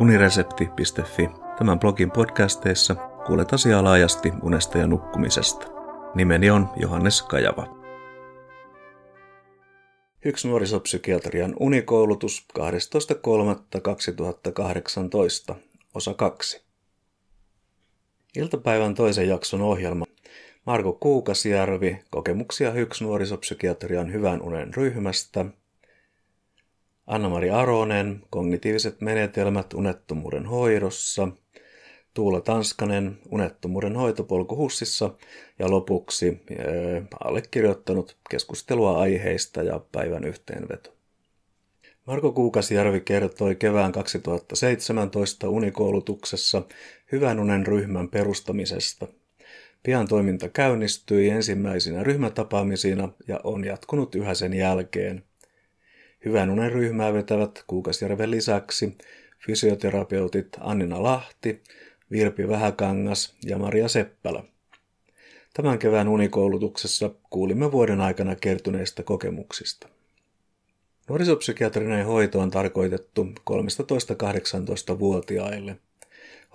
uniresepti.fi. Tämän blogin podcasteissa kuulet asiaa laajasti unesta ja nukkumisesta. Nimeni on Johannes Kajava. Yksi nuorisopsykiatrian unikoulutus 12.3.2018, osa 2. Iltapäivän toisen jakson ohjelma. Marko Kuukasjärvi, kokemuksia Hyks nuorisopsykiatrian hyvän unen ryhmästä – Anna-Mari Aronen, kognitiiviset menetelmät unettomuuden hoidossa, Tuula Tanskanen, unettomuuden hoitopolku HUSissa ja lopuksi äh, allekirjoittanut keskustelua aiheista ja päivän yhteenveto. Marko Kuukasjärvi kertoi kevään 2017 unikoulutuksessa hyvän unen ryhmän perustamisesta. Pian toiminta käynnistyi ensimmäisinä ryhmätapaamisina ja on jatkunut yhä sen jälkeen. Hyvän unen ryhmää vetävät Kuukasjärven lisäksi fysioterapeutit Annina Lahti, Virpi Vähäkangas ja Maria Seppälä. Tämän kevään unikoulutuksessa kuulimme vuoden aikana kertyneistä kokemuksista. Nuorisopsykiatrinen hoito on tarkoitettu 13-18-vuotiaille.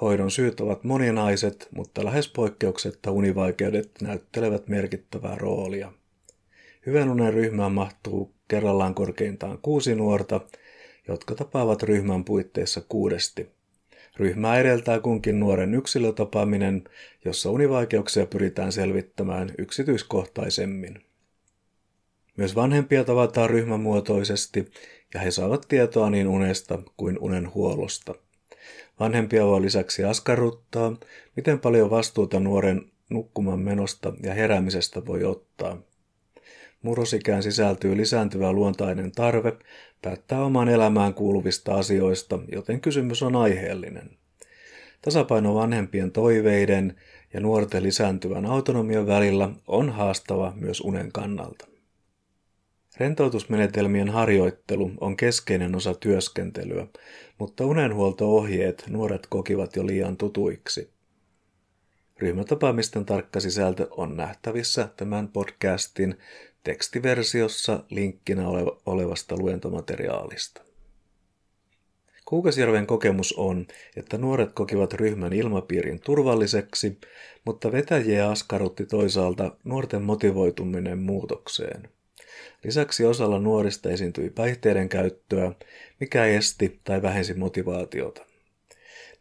Hoidon syyt ovat moninaiset, mutta lähes poikkeuksetta univaikeudet näyttelevät merkittävää roolia. Hyvän unen ryhmään mahtuu kerrallaan korkeintaan kuusi nuorta, jotka tapaavat ryhmän puitteissa kuudesti. Ryhmää edeltää kunkin nuoren yksilötapaaminen, jossa univaikeuksia pyritään selvittämään yksityiskohtaisemmin. Myös vanhempia tavataan ryhmämuotoisesti ja he saavat tietoa niin unesta kuin unen huollosta. Vanhempia voi lisäksi askarruttaa, miten paljon vastuuta nuoren nukkuman menosta ja heräämisestä voi ottaa – Murrosikään sisältyy lisääntyvä luontainen tarve päättää omaan elämään kuuluvista asioista, joten kysymys on aiheellinen. Tasapaino vanhempien toiveiden ja nuorten lisääntyvän autonomian välillä on haastava myös unen kannalta. Rentoutusmenetelmien harjoittelu on keskeinen osa työskentelyä, mutta unenhuolto-ohjeet nuoret kokivat jo liian tutuiksi. Ryhmätapaamisten tarkka sisältö on nähtävissä tämän podcastin tekstiversiossa linkkinä olevasta luentomateriaalista. Kuukasjärven kokemus on, että nuoret kokivat ryhmän ilmapiirin turvalliseksi, mutta vetäjiä askarrutti toisaalta nuorten motivoituminen muutokseen. Lisäksi osalla nuorista esiintyi päihteiden käyttöä, mikä esti tai vähensi motivaatiota.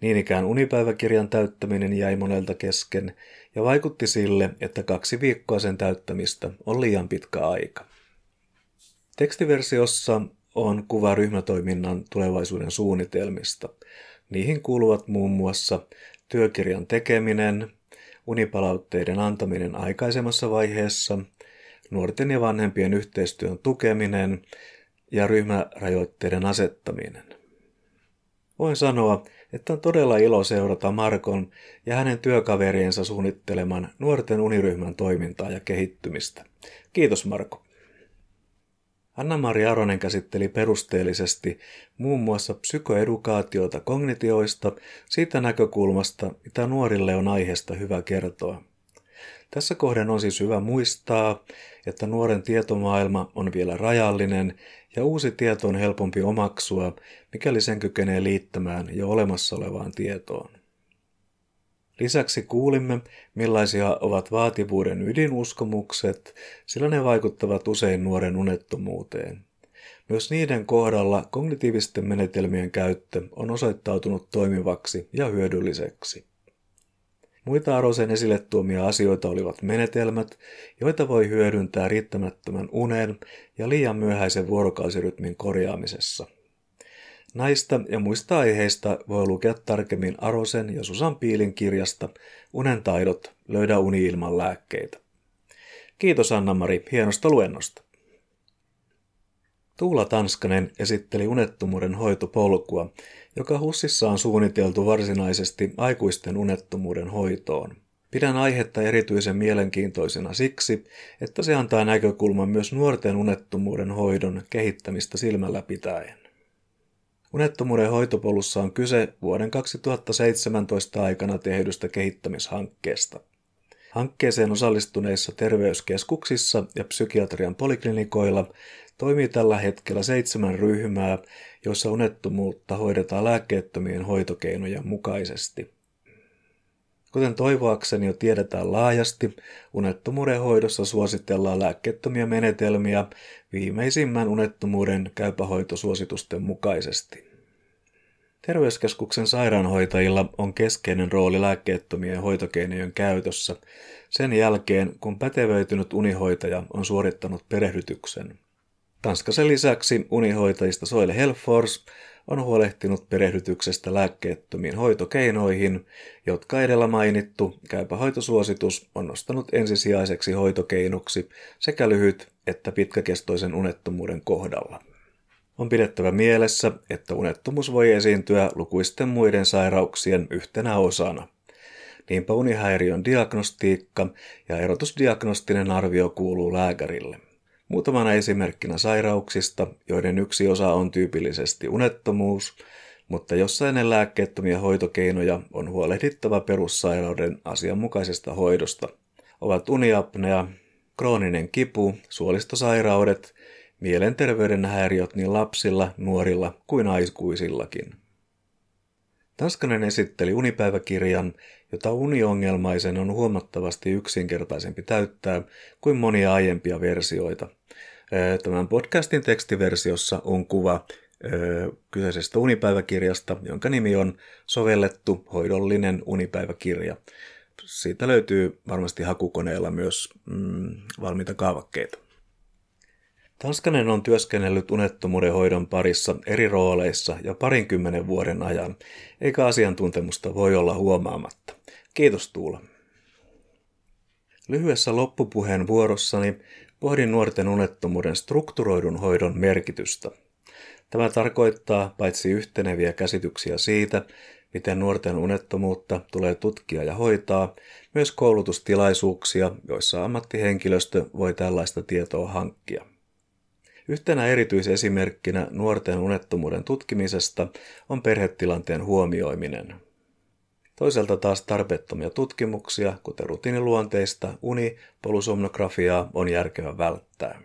Niin ikään unipäiväkirjan täyttäminen jäi monelta kesken ja vaikutti sille, että kaksi viikkoa sen täyttämistä on liian pitkä aika. Tekstiversiossa on kuva ryhmätoiminnan tulevaisuuden suunnitelmista. Niihin kuuluvat muun muassa työkirjan tekeminen, unipalautteiden antaminen aikaisemmassa vaiheessa, nuorten ja vanhempien yhteistyön tukeminen ja ryhmärajoitteiden asettaminen. Voin sanoa, että on todella ilo seurata Markon ja hänen työkaveriensa suunnitteleman nuorten uniryhmän toimintaa ja kehittymistä. Kiitos Marko. Anna-Mari Aronen käsitteli perusteellisesti muun muassa psykoedukaatiota kognitioista siitä näkökulmasta, mitä nuorille on aiheesta hyvä kertoa. Tässä kohden on siis hyvä muistaa, että nuoren tietomaailma on vielä rajallinen ja uusi tieto on helpompi omaksua, mikäli sen kykenee liittämään jo olemassa olevaan tietoon. Lisäksi kuulimme, millaisia ovat vaativuuden ydinuskomukset, sillä ne vaikuttavat usein nuoren unettomuuteen. Myös niiden kohdalla kognitiivisten menetelmien käyttö on osoittautunut toimivaksi ja hyödylliseksi. Muita Arosen esille tuomia asioita olivat menetelmät, joita voi hyödyntää riittämättömän unen ja liian myöhäisen vuorokausirytmin korjaamisessa. Näistä ja muista aiheista voi lukea tarkemmin Arosen ja Susan Piilin kirjasta Unen taidot, löydä uni ilman lääkkeitä. Kiitos Anna-Mari hienosta luennosta. Tuula Tanskanen esitteli unettomuuden hoitopolkua, joka HUSissa on suunniteltu varsinaisesti aikuisten unettomuuden hoitoon. Pidän aihetta erityisen mielenkiintoisena siksi, että se antaa näkökulman myös nuorten unettomuuden hoidon kehittämistä silmällä pitäen. Unettomuuden hoitopolussa on kyse vuoden 2017 aikana tehdystä kehittämishankkeesta. Hankkeeseen osallistuneissa terveyskeskuksissa ja psykiatrian poliklinikoilla Toimii tällä hetkellä seitsemän ryhmää, joissa unettomuutta hoidetaan lääkkeettömien hoitokeinojen mukaisesti. Kuten toivoakseni jo tiedetään laajasti, unettomuuden hoidossa suositellaan lääkkeettömiä menetelmiä viimeisimmän unettomuuden käypähoitosuositusten mukaisesti. Terveyskeskuksen sairaanhoitajilla on keskeinen rooli lääkkeettömien hoitokeinojen käytössä sen jälkeen, kun pätevöitynyt unihoitaja on suorittanut perehdytyksen. Tanskasen lisäksi unihoitajista Soile Helfors on huolehtinut perehdytyksestä lääkkeettömiin hoitokeinoihin, jotka edellä mainittu käypä hoitosuositus on nostanut ensisijaiseksi hoitokeinoksi sekä lyhyt että pitkäkestoisen unettomuuden kohdalla. On pidettävä mielessä, että unettomuus voi esiintyä lukuisten muiden sairauksien yhtenä osana. Niinpä unihäiriön diagnostiikka ja erotusdiagnostinen arvio kuuluu lääkärille. Muutamana esimerkkinä sairauksista, joiden yksi osa on tyypillisesti unettomuus, mutta jossa ennen lääkkeettömiä hoitokeinoja on huolehdittava perussairauden asianmukaisesta hoidosta, ovat uniapnea, krooninen kipu, suolistosairaudet, mielenterveyden häiriöt niin lapsilla, nuorilla kuin aikuisillakin. Tanskanen esitteli unipäiväkirjan, jota uniongelmaisen on huomattavasti yksinkertaisempi täyttää kuin monia aiempia versioita. Tämän podcastin tekstiversiossa on kuva kyseisestä unipäiväkirjasta, jonka nimi on Sovellettu hoidollinen unipäiväkirja. Siitä löytyy varmasti hakukoneella myös mm, valmiita kaavakkeita. Tanskanen on työskennellyt unettomuuden hoidon parissa eri rooleissa jo parinkymmenen vuoden ajan, eikä asiantuntemusta voi olla huomaamatta. Kiitos Tuula. Lyhyessä loppupuheen vuorossani pohdin nuorten unettomuuden strukturoidun hoidon merkitystä. Tämä tarkoittaa paitsi yhteneviä käsityksiä siitä, miten nuorten unettomuutta tulee tutkia ja hoitaa, myös koulutustilaisuuksia, joissa ammattihenkilöstö voi tällaista tietoa hankkia. Yhtenä erityisesimerkkinä nuorten unettomuuden tutkimisesta on perhetilanteen huomioiminen. Toisaalta taas tarpeettomia tutkimuksia, kuten rutiiniluonteista uni- polusomnografiaa, on järkevä välttää.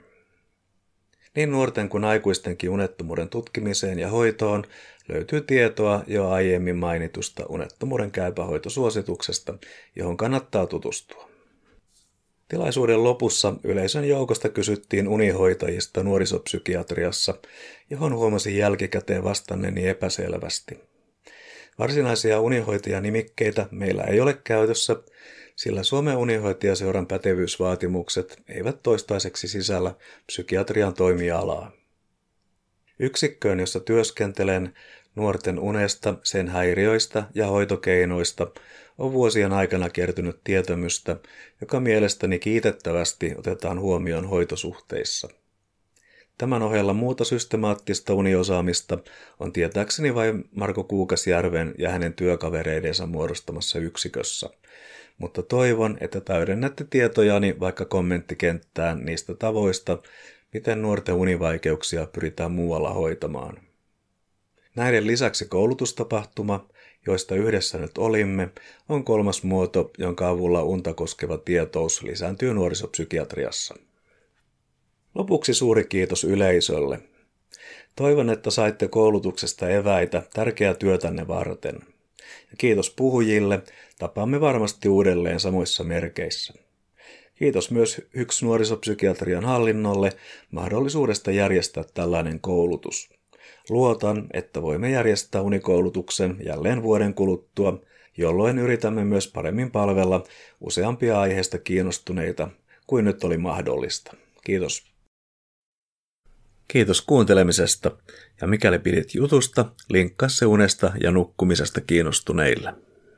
Niin nuorten kuin aikuistenkin unettomuuden tutkimiseen ja hoitoon löytyy tietoa jo aiemmin mainitusta unettomuuden käypähoitosuosituksesta, johon kannattaa tutustua. Tilaisuuden lopussa yleisön joukosta kysyttiin unihoitajista nuorisopsykiatriassa, johon huomasin jälkikäteen vastanneeni epäselvästi. Varsinaisia unihoitajanimikkeitä meillä ei ole käytössä, sillä Suomen unihoitajaseuran pätevyysvaatimukset eivät toistaiseksi sisällä psykiatrian toimialaa. Yksikköön, jossa työskentelen, nuorten unesta, sen häiriöistä ja hoitokeinoista on vuosien aikana kertynyt tietämystä, joka mielestäni kiitettävästi otetaan huomioon hoitosuhteissa. Tämän ohella muuta systemaattista uniosaamista on tietääkseni vain Marko Kuukasjärven ja hänen työkavereidensa muodostamassa yksikössä, mutta toivon, että täydennätte tietojani vaikka kommenttikenttään niistä tavoista, miten nuorten univaikeuksia pyritään muualla hoitamaan. Näiden lisäksi koulutustapahtuma, joista yhdessä nyt olimme, on kolmas muoto, jonka avulla unta koskeva tietous lisääntyy nuorisopsykiatriassa. Lopuksi suuri kiitos yleisölle. Toivon, että saitte koulutuksesta eväitä tärkeää työtänne varten. Ja kiitos puhujille, tapaamme varmasti uudelleen samoissa merkeissä. Kiitos myös Hyks nuorisopsykiatrian hallinnolle mahdollisuudesta järjestää tällainen koulutus. Luotan, että voimme järjestää unikoulutuksen jälleen vuoden kuluttua, jolloin yritämme myös paremmin palvella useampia aiheesta kiinnostuneita kuin nyt oli mahdollista. Kiitos. Kiitos kuuntelemisesta ja mikäli pidit jutusta, linkkaa se unesta ja nukkumisesta kiinnostuneille.